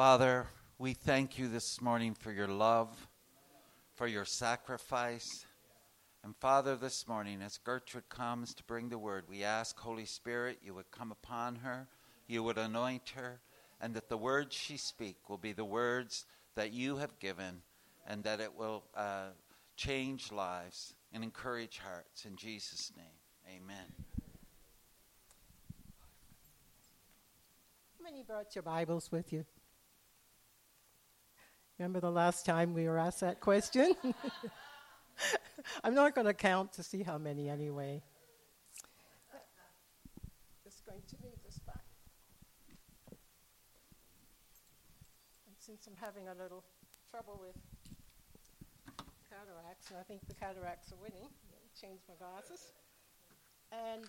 Father, we thank you this morning for your love, for your sacrifice. And Father, this morning, as Gertrude comes to bring the word, we ask, Holy Spirit, you would come upon her, you would anoint her, and that the words she speak will be the words that you have given, and that it will uh, change lives and encourage hearts. In Jesus' name, amen. How many brought your Bibles with you? Remember the last time we were asked that question? I'm not going to count to see how many anyway. Just going to move this back. And since I'm having a little trouble with cataracts, and I think the cataracts are winning, change my glasses. And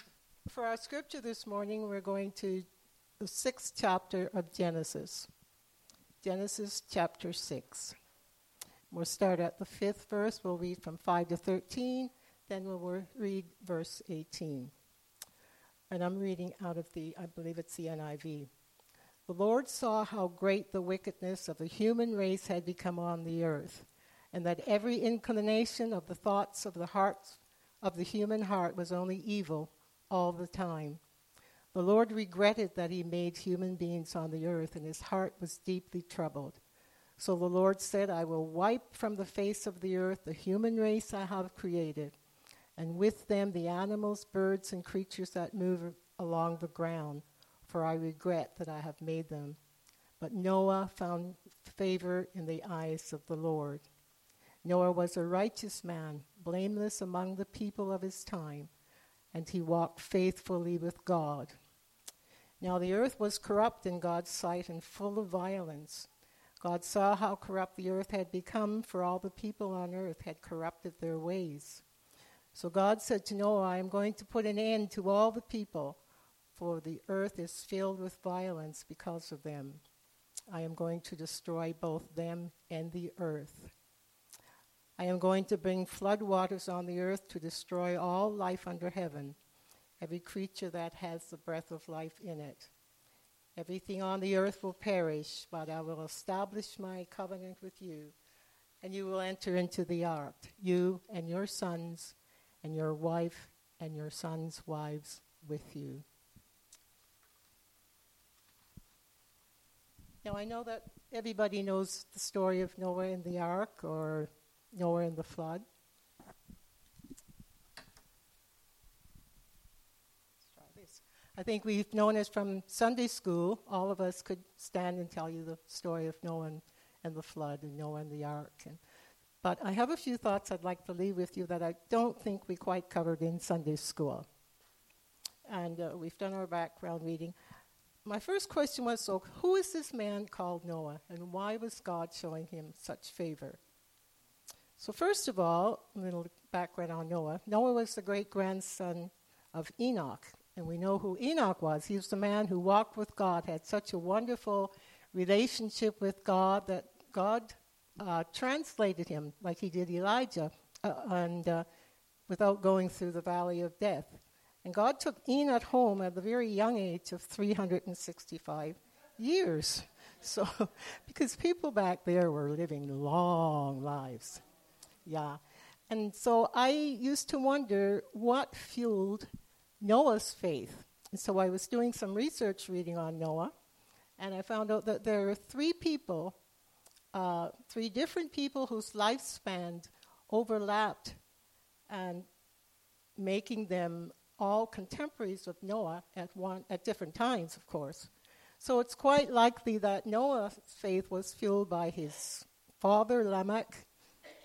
for our scripture this morning, we're going to the sixth chapter of Genesis. Genesis chapter 6. We'll start at the fifth verse. We'll read from 5 to 13. Then we'll read verse 18. And I'm reading out of the, I believe it's the NIV. The Lord saw how great the wickedness of the human race had become on the earth, and that every inclination of the thoughts of the hearts of the human heart was only evil all the time. The Lord regretted that he made human beings on the earth, and his heart was deeply troubled. So the Lord said, I will wipe from the face of the earth the human race I have created, and with them the animals, birds, and creatures that move along the ground, for I regret that I have made them. But Noah found favor in the eyes of the Lord. Noah was a righteous man, blameless among the people of his time, and he walked faithfully with God. Now the earth was corrupt in God's sight and full of violence. God saw how corrupt the earth had become, for all the people on earth had corrupted their ways. So God said to Noah, I am going to put an end to all the people, for the earth is filled with violence because of them. I am going to destroy both them and the earth. I am going to bring flood waters on the earth to destroy all life under heaven every creature that has the breath of life in it. Everything on the earth will perish, but I will establish my covenant with you, and you will enter into the ark, you and your sons, and your wife and your sons' wives with you. Now, I know that everybody knows the story of Noah and the ark or Noah and the flood. I think we've known it from Sunday school. All of us could stand and tell you the story of Noah and the flood and Noah and the ark. And, but I have a few thoughts I'd like to leave with you that I don't think we quite covered in Sunday school. And uh, we've done our background reading. My first question was so, who is this man called Noah, and why was God showing him such favor? So, first of all, a little background on Noah. Noah was the great grandson of Enoch. And we know who Enoch was. He was the man who walked with God, had such a wonderful relationship with God that God uh, translated him like he did Elijah, uh, and uh, without going through the valley of death. And God took Enoch home at the very young age of 365 years. So, because people back there were living long lives. Yeah. And so I used to wonder what fueled Noah's faith. And so I was doing some research reading on Noah, and I found out that there are three people, uh, three different people whose lifespan overlapped, and making them all contemporaries of Noah at one at different times, of course. So it's quite likely that Noah's faith was fueled by his father Lamech,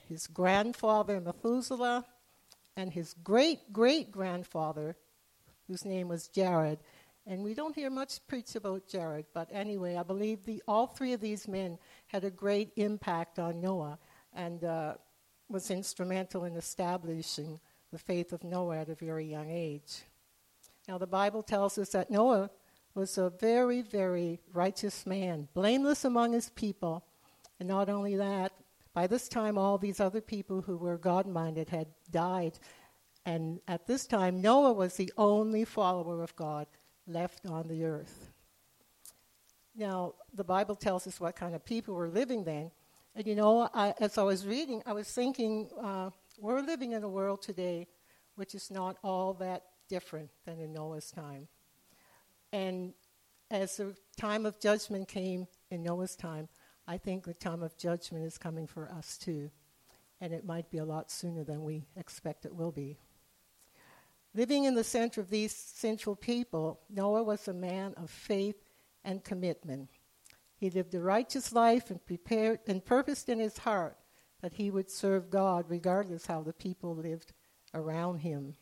his grandfather Methuselah, and his great great grandfather whose name was Jared. And we don't hear much preached about Jared, but anyway, I believe the, all three of these men had a great impact on Noah and uh, was instrumental in establishing the faith of Noah at a very young age. Now, the Bible tells us that Noah was a very, very righteous man, blameless among his people. And not only that, by this time, all these other people who were God minded had died and at this time, Noah was the only follower of God left on the earth. Now, the Bible tells us what kind of people were living then. And you know, I, as I was reading, I was thinking uh, we're living in a world today which is not all that different than in Noah's time. And as the time of judgment came in Noah's time, I think the time of judgment is coming for us too. And it might be a lot sooner than we expect it will be. Living in the center of these sinful people, Noah was a man of faith and commitment. He lived a righteous life and prepared and purposed in his heart that he would serve God regardless how the people lived around him.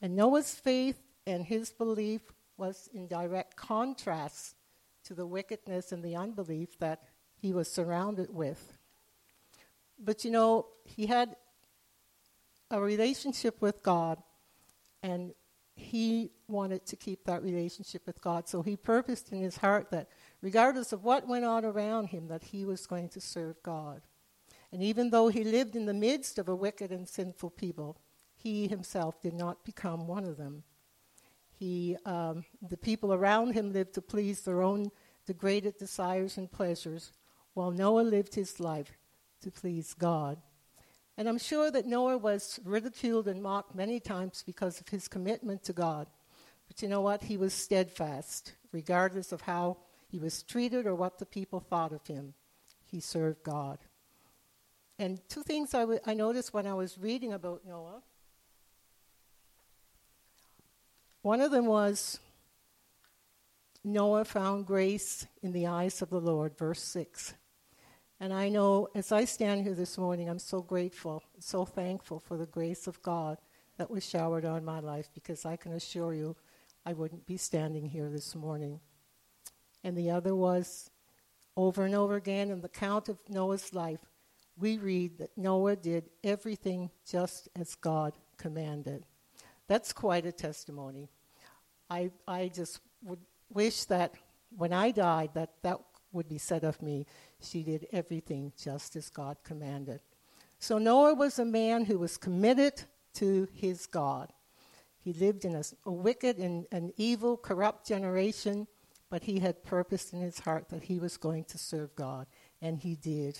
And Noah's faith and his belief was in direct contrast to the wickedness and the unbelief that he was surrounded with. But you know, he had a relationship with God, and he wanted to keep that relationship with God. So he purposed in his heart that regardless of what went on around him, that he was going to serve God. And even though he lived in the midst of a wicked and sinful people, he himself did not become one of them. He, um, the people around him lived to please their own degraded desires and pleasures, while Noah lived his life to please God. And I'm sure that Noah was ridiculed and mocked many times because of his commitment to God. But you know what? He was steadfast, regardless of how he was treated or what the people thought of him. He served God. And two things I, w- I noticed when I was reading about Noah. One of them was Noah found grace in the eyes of the Lord, verse 6. And I know as I stand here this morning, I'm so grateful, so thankful for the grace of God that was showered on my life because I can assure you I wouldn't be standing here this morning. And the other was over and over again in the count of Noah's life, we read that Noah did everything just as God commanded. That's quite a testimony. I, I just would wish that when I died that that would be said of me. She did everything just as God commanded. So Noah was a man who was committed to his God. He lived in a, a wicked and an evil, corrupt generation, but he had purpose in his heart that he was going to serve God, and he did.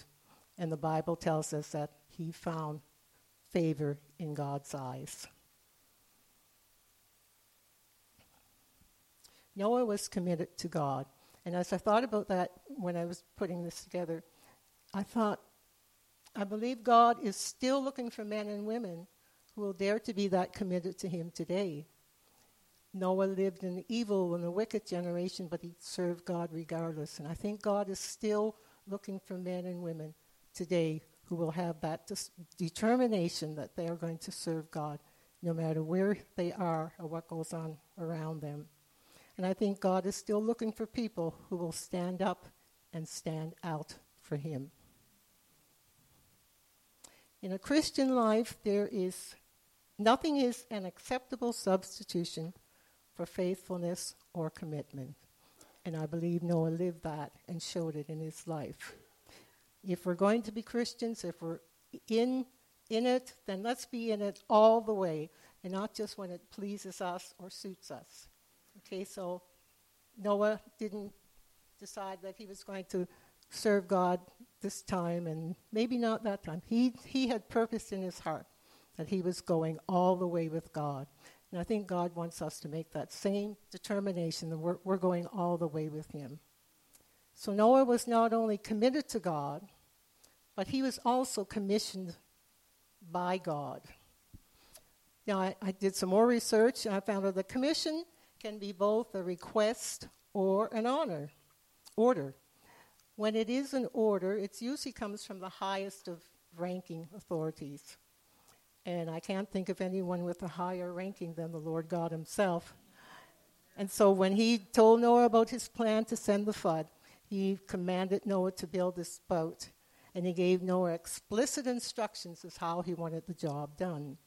And the Bible tells us that he found favor in God's eyes. Noah was committed to God. And as I thought about that when I was putting this together, I thought, I believe God is still looking for men and women who will dare to be that committed to Him today. Noah lived in the evil and the wicked generation, but he served God regardless. And I think God is still looking for men and women today who will have that dis- determination that they are going to serve God no matter where they are or what goes on around them. And I think God is still looking for people who will stand up and stand out for Him. In a Christian life, there is nothing is an acceptable substitution for faithfulness or commitment. And I believe Noah lived that and showed it in his life. If we're going to be Christians, if we're in, in it, then let's be in it all the way and not just when it pleases us or suits us. Okay, so Noah didn't decide that he was going to serve God this time and maybe not that time. He, he had purpose in his heart that he was going all the way with God. And I think God wants us to make that same determination that we're, we're going all the way with him. So Noah was not only committed to God, but he was also commissioned by God. Now, I, I did some more research and I found that the commission can be both a request or an honor, order. When it is an order, it usually comes from the highest of ranking authorities. And I can't think of anyone with a higher ranking than the Lord God Himself. And so when He told Noah about His plan to send the flood, He commanded Noah to build this boat. And He gave Noah explicit instructions as how He wanted the job done.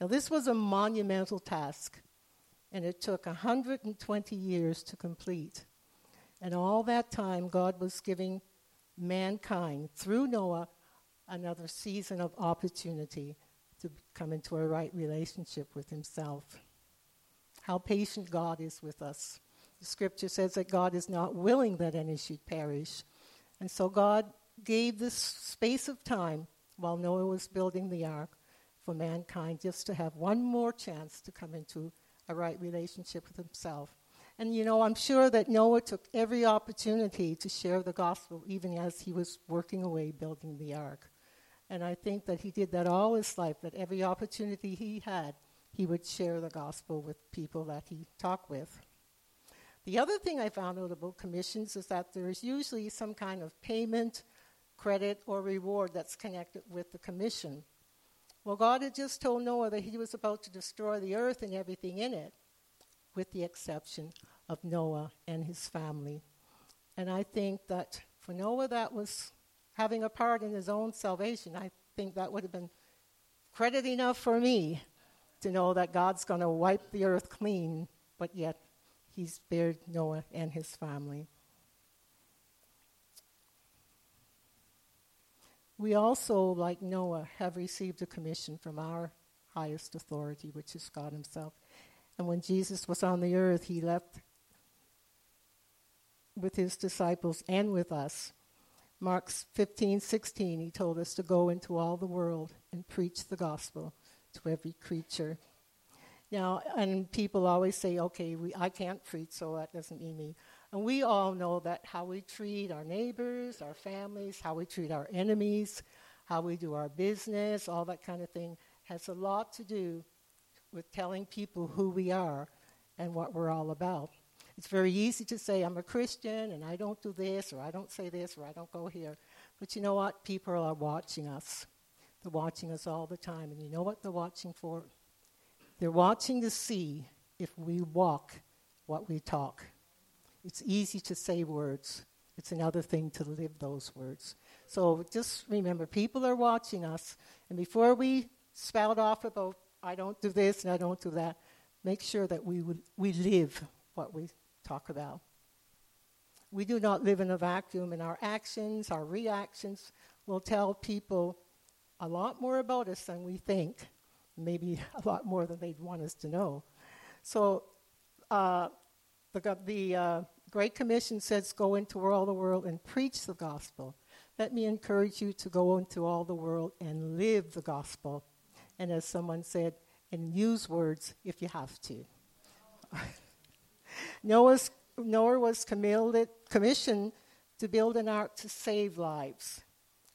Now, this was a monumental task and it took 120 years to complete. And all that time, God was giving mankind, through Noah, another season of opportunity to come into a right relationship with Himself. How patient God is with us. The scripture says that God is not willing that any should perish. And so God gave this space of time while Noah was building the ark for mankind just to have one more chance to come into a right relationship with himself. And you know, I'm sure that Noah took every opportunity to share the gospel even as he was working away building the ark. And I think that he did that all his life, that every opportunity he had, he would share the gospel with people that he talked with. The other thing I found out about commissions is that there is usually some kind of payment, credit, or reward that's connected with the commission. Well, God had just told Noah that he was about to destroy the earth and everything in it, with the exception of Noah and his family. And I think that for Noah, that was having a part in his own salvation. I think that would have been credit enough for me to know that God's going to wipe the earth clean, but yet he spared Noah and his family. We also, like Noah, have received a commission from our highest authority, which is God Himself. And when Jesus was on the earth, He left with His disciples and with us. Mark 15, 16, He told us to go into all the world and preach the gospel to every creature. Now, and people always say, okay, we, I can't preach, so that doesn't mean me. And we all know that how we treat our neighbors, our families, how we treat our enemies, how we do our business, all that kind of thing has a lot to do with telling people who we are and what we're all about. It's very easy to say, I'm a Christian and I don't do this, or I don't say this, or I don't go here. But you know what? People are watching us. They're watching us all the time. And you know what they're watching for? They're watching to see if we walk what we talk. It's easy to say words, it's another thing to live those words. So just remember, people are watching us, and before we spout off about, I don't do this and I don't do that, make sure that we, we live what we talk about. We do not live in a vacuum, and our actions, our reactions will tell people a lot more about us than we think, maybe a lot more than they'd want us to know. So, uh, the, the uh, Great Commission says, Go into all the world and preach the gospel. Let me encourage you to go into all the world and live the gospel. And as someone said, and use words if you have to. Noah's, Noah was commissioned to build an ark to save lives.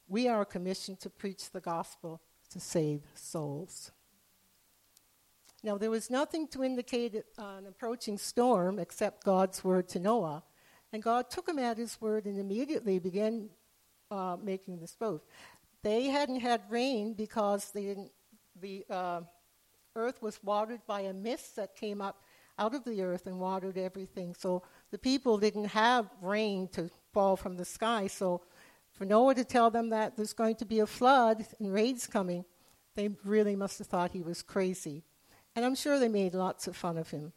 We are commissioned to preach the gospel to save souls. Now, there was nothing to indicate an approaching storm except God's word to Noah. And God took him at his word and immediately began uh, making this boat. They hadn't had rain because the uh, earth was watered by a mist that came up out of the earth and watered everything. So the people didn't have rain to fall from the sky. So for Noah to tell them that there's going to be a flood and rains coming, they really must have thought he was crazy. And I'm sure they made lots of fun of him.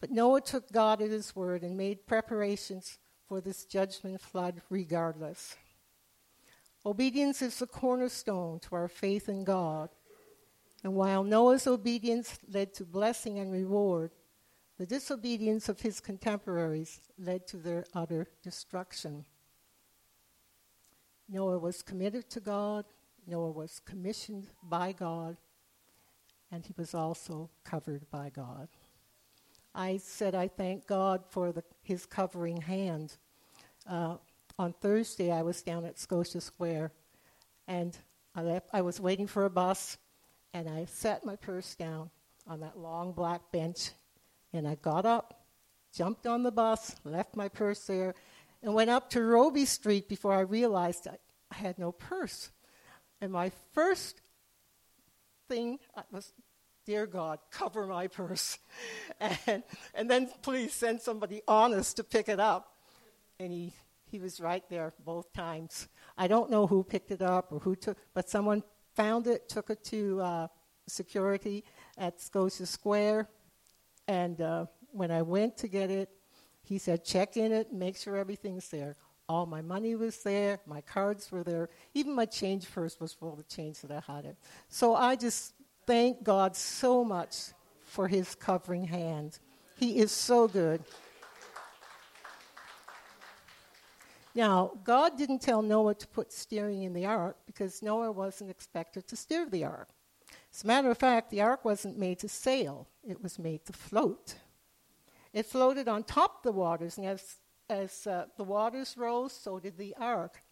But Noah took God at his word and made preparations for this judgment flood regardless. Obedience is the cornerstone to our faith in God. And while Noah's obedience led to blessing and reward, the disobedience of his contemporaries led to their utter destruction. Noah was committed to God, Noah was commissioned by God, and he was also covered by God. I said I thank God for the, his covering hand. Uh, on Thursday, I was down at Scotia Square, and I, left, I was waiting for a bus, and I set my purse down on that long black bench, and I got up, jumped on the bus, left my purse there, and went up to Robie Street before I realized I, I had no purse. And my first thing was, Dear God, cover my purse. and, and then please send somebody honest to pick it up. And he, he was right there both times. I don't know who picked it up or who took, but someone found it, took it to uh, security at Scotia Square. And uh, when I went to get it, he said, check in it, make sure everything's there. All my money was there, my cards were there, even my change purse was full of change that I had it. So I just thank God so much for his covering hand. He is so good. Now, God didn't tell Noah to put steering in the ark because Noah wasn't expected to steer the ark. As a matter of fact, the ark wasn't made to sail, it was made to float. It floated on top of the waters, and as, as uh, the waters rose, so did the ark.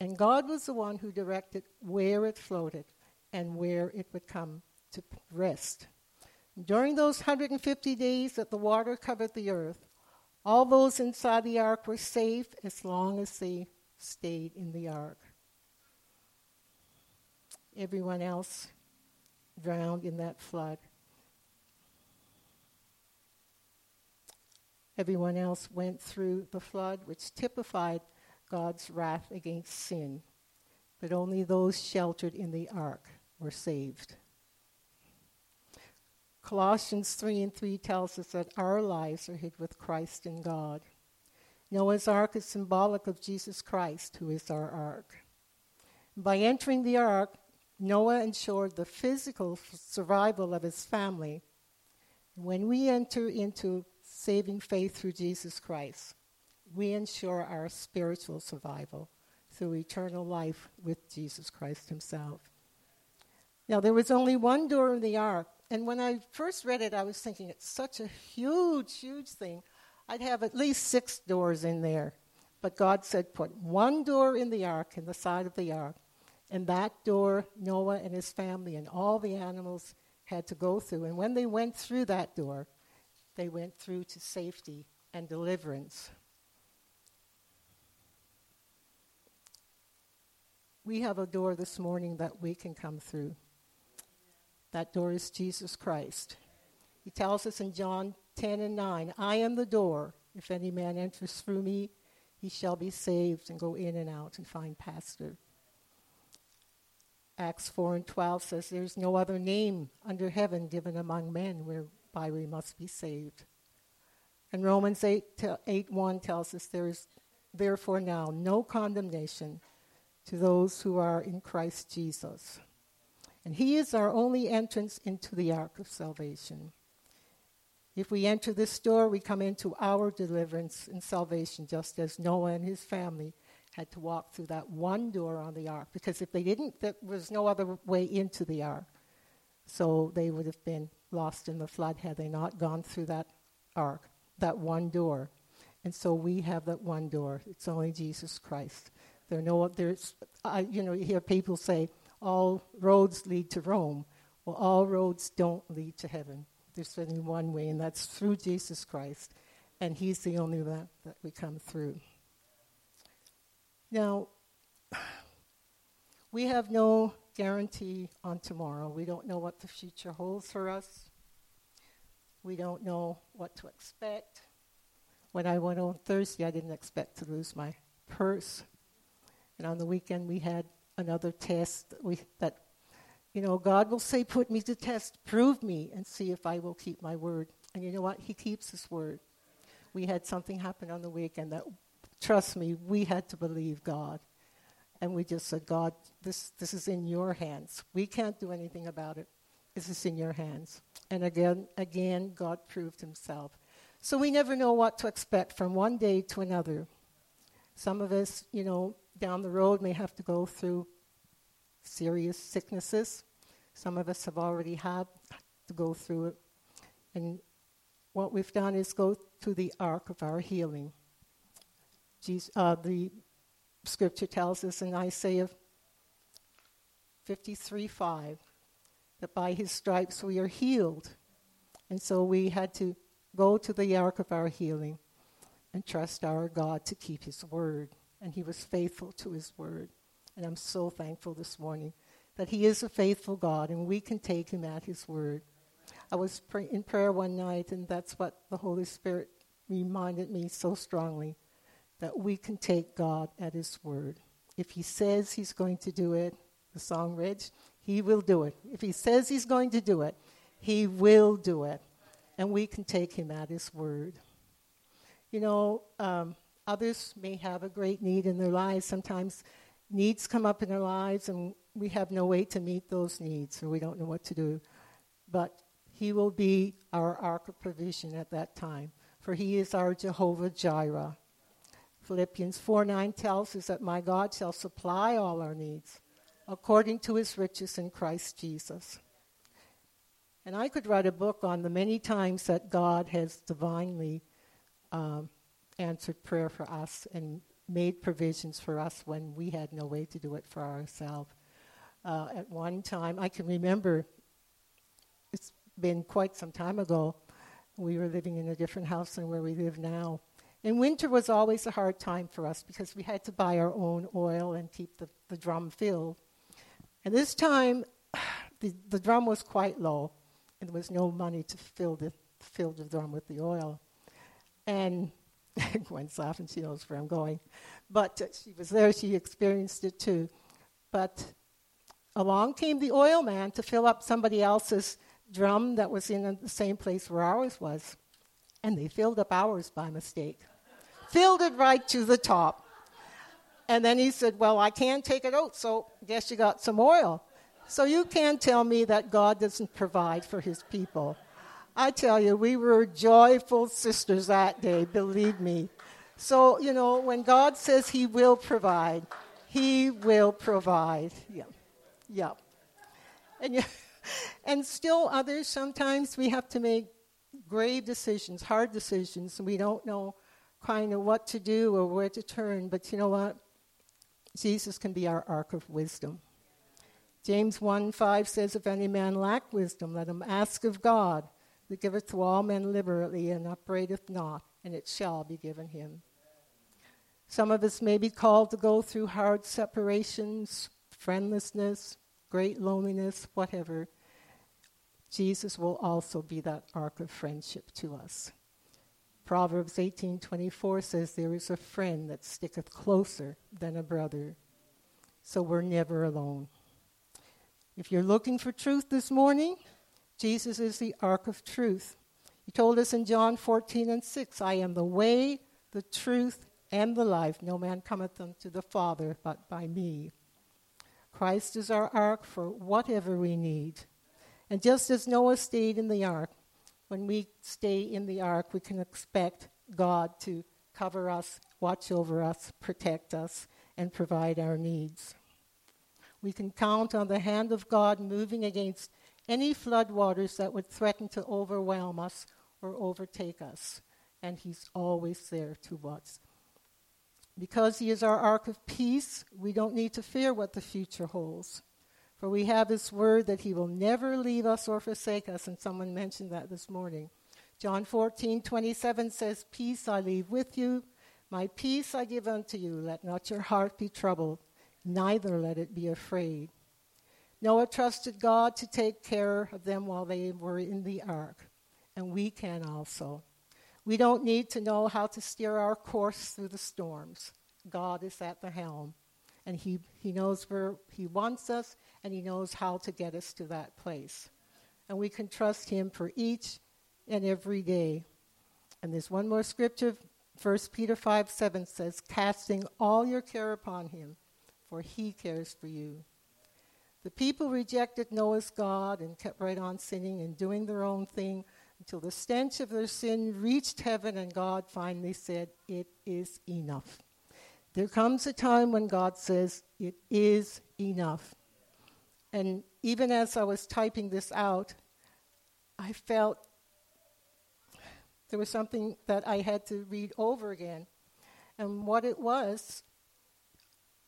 And God was the one who directed where it floated and where it would come to rest. During those 150 days that the water covered the earth, all those inside the ark were safe as long as they stayed in the ark. Everyone else drowned in that flood. Everyone else went through the flood, which typified God's wrath against sin. But only those sheltered in the ark were saved. Colossians 3 and 3 tells us that our lives are hid with Christ in God. Noah's ark is symbolic of Jesus Christ, who is our ark. By entering the ark, Noah ensured the physical survival of his family. When we enter into saving faith through Jesus Christ, we ensure our spiritual survival through eternal life with Jesus Christ himself. Now, there was only one door in the ark, and when I first read it, I was thinking it's such a huge, huge thing. I'd have at least six doors in there. But God said, put one door in the ark, in the side of the ark. And that door, Noah and his family and all the animals had to go through. And when they went through that door, they went through to safety and deliverance. We have a door this morning that we can come through. That door is Jesus Christ. He tells us in John 10 and 9 I am the door. If any man enters through me, he shall be saved and go in and out and find pasture. Acts 4 and 12 says, There's no other name under heaven given among men whereby we must be saved. And Romans 8, 8 1 tells us, There is therefore now no condemnation to those who are in Christ Jesus. And He is our only entrance into the ark of salvation. If we enter this door, we come into our deliverance and salvation, just as Noah and his family had to walk through that one door on the ark. Because if they didn't, there was no other way into the ark. So they would have been lost in the flood had they not gone through that ark, that one door. And so we have that one door. It's only Jesus Christ. There are no, there's, I, you know, you hear people say, all roads lead to Rome. Well, all roads don't lead to heaven. There's only one way, and that's through Jesus Christ. And He's the only one that we come through. Now, we have no guarantee on tomorrow. We don't know what the future holds for us. We don't know what to expect. When I went on Thursday, I didn't expect to lose my purse. And on the weekend, we had another test we, that, you know, God will say, put me to test, prove me, and see if I will keep my word. And you know what? He keeps his word. We had something happen on the weekend that, trust me, we had to believe God. And we just said, God, this, this is in your hands. We can't do anything about it. This is in your hands. And again, again, God proved himself. So we never know what to expect from one day to another. Some of us, you know, down the road may have to go through serious sicknesses. Some of us have already had to go through it. And what we've done is go to the ark of our healing. Jesus, uh, the scripture tells us in Isaiah 53 5 that by his stripes we are healed. And so we had to go to the ark of our healing and trust our God to keep his word and he was faithful to his word. And I'm so thankful this morning that he is a faithful God and we can take him at his word. I was pray- in prayer one night, and that's what the Holy Spirit reminded me so strongly that we can take God at his word. If he says he's going to do it, the song read, he will do it. If he says he's going to do it, he will do it. And we can take him at his word. You know, um, Others may have a great need in their lives. Sometimes needs come up in our lives and we have no way to meet those needs or we don't know what to do. But He will be our ark of provision at that time, for He is our Jehovah Jireh. Philippians 4 9 tells us that my God shall supply all our needs according to his riches in Christ Jesus. And I could write a book on the many times that God has divinely um, answered prayer for us and made provisions for us when we had no way to do it for ourselves. Uh, at one time, I can remember, it's been quite some time ago, we were living in a different house than where we live now. And winter was always a hard time for us because we had to buy our own oil and keep the, the drum filled. And this time, the, the drum was quite low, and there was no money to fill the, fill the drum with the oil. And Gwen's laughing, she knows where I'm going. But uh, she was there, she experienced it too. But along came the oil man to fill up somebody else's drum that was in the same place where ours was. And they filled up ours by mistake. filled it right to the top. And then he said, Well, I can't take it out, so guess you got some oil. So you can't tell me that God doesn't provide for his people. I tell you, we were joyful sisters that day, believe me. So, you know, when God says He will provide, He will provide. Yeah. Yeah. And, yeah, and still, others, sometimes we have to make grave decisions, hard decisions, and we don't know kind of what to do or where to turn. But you know what? Jesus can be our ark of wisdom. James 1 5 says, If any man lack wisdom, let him ask of God that giveth to all men liberally and upbraideth not, and it shall be given him. Some of us may be called to go through hard separations, friendlessness, great loneliness, whatever. Jesus will also be that ark of friendship to us. Proverbs 18:24 says there is a friend that sticketh closer than a brother. So we're never alone. If you're looking for truth this morning, Jesus is the ark of truth. He told us in John 14 and 6, I am the way, the truth, and the life. No man cometh unto the Father but by me. Christ is our ark for whatever we need. And just as Noah stayed in the ark, when we stay in the ark, we can expect God to cover us, watch over us, protect us, and provide our needs. We can count on the hand of God moving against any floodwaters that would threaten to overwhelm us or overtake us. And He's always there to us. Because He is our ark of peace, we don't need to fear what the future holds. For we have His word that He will never leave us or forsake us, and someone mentioned that this morning. John 14, 27 says, Peace I leave with you, my peace I give unto you. Let not your heart be troubled, neither let it be afraid. Noah trusted God to take care of them while they were in the ark, and we can also. We don't need to know how to steer our course through the storms. God is at the helm, and He, he knows where He wants us, and He knows how to get us to that place. And we can trust Him for each and every day. And there's one more scripture, 1 Peter 5 7 says, Casting all your care upon Him, for He cares for you. The people rejected Noah's God and kept right on sinning and doing their own thing until the stench of their sin reached heaven and God finally said, It is enough. There comes a time when God says, It is enough. And even as I was typing this out, I felt there was something that I had to read over again. And what it was,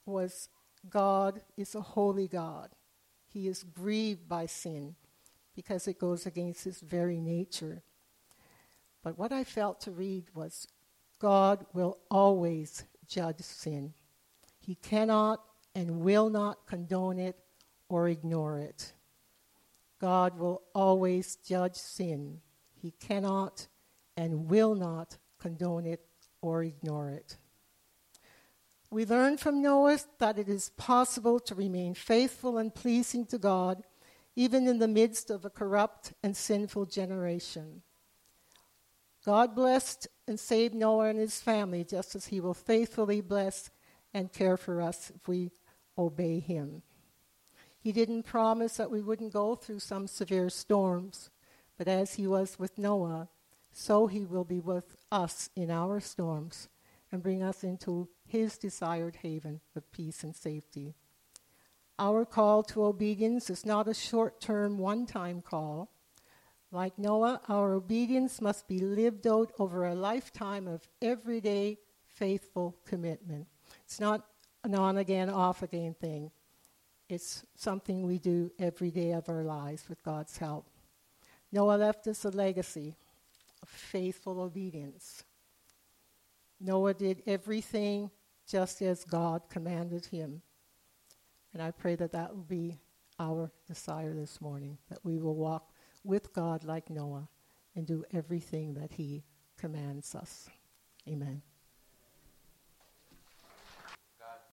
was God is a holy God. He is grieved by sin because it goes against his very nature. But what I felt to read was God will always judge sin. He cannot and will not condone it or ignore it. God will always judge sin. He cannot and will not condone it or ignore it. We learn from Noah that it is possible to remain faithful and pleasing to God even in the midst of a corrupt and sinful generation. God blessed and saved Noah and his family just as he will faithfully bless and care for us if we obey him. He didn't promise that we wouldn't go through some severe storms, but as he was with Noah, so he will be with us in our storms and bring us into his desired haven of peace and safety. Our call to obedience is not a short term, one time call. Like Noah, our obedience must be lived out over a lifetime of everyday faithful commitment. It's not an on again, off again thing. It's something we do every day of our lives with God's help. Noah left us a legacy of faithful obedience. Noah did everything just as God commanded him. And I pray that that will be our desire this morning, that we will walk with God like Noah and do everything that he commands us. Amen.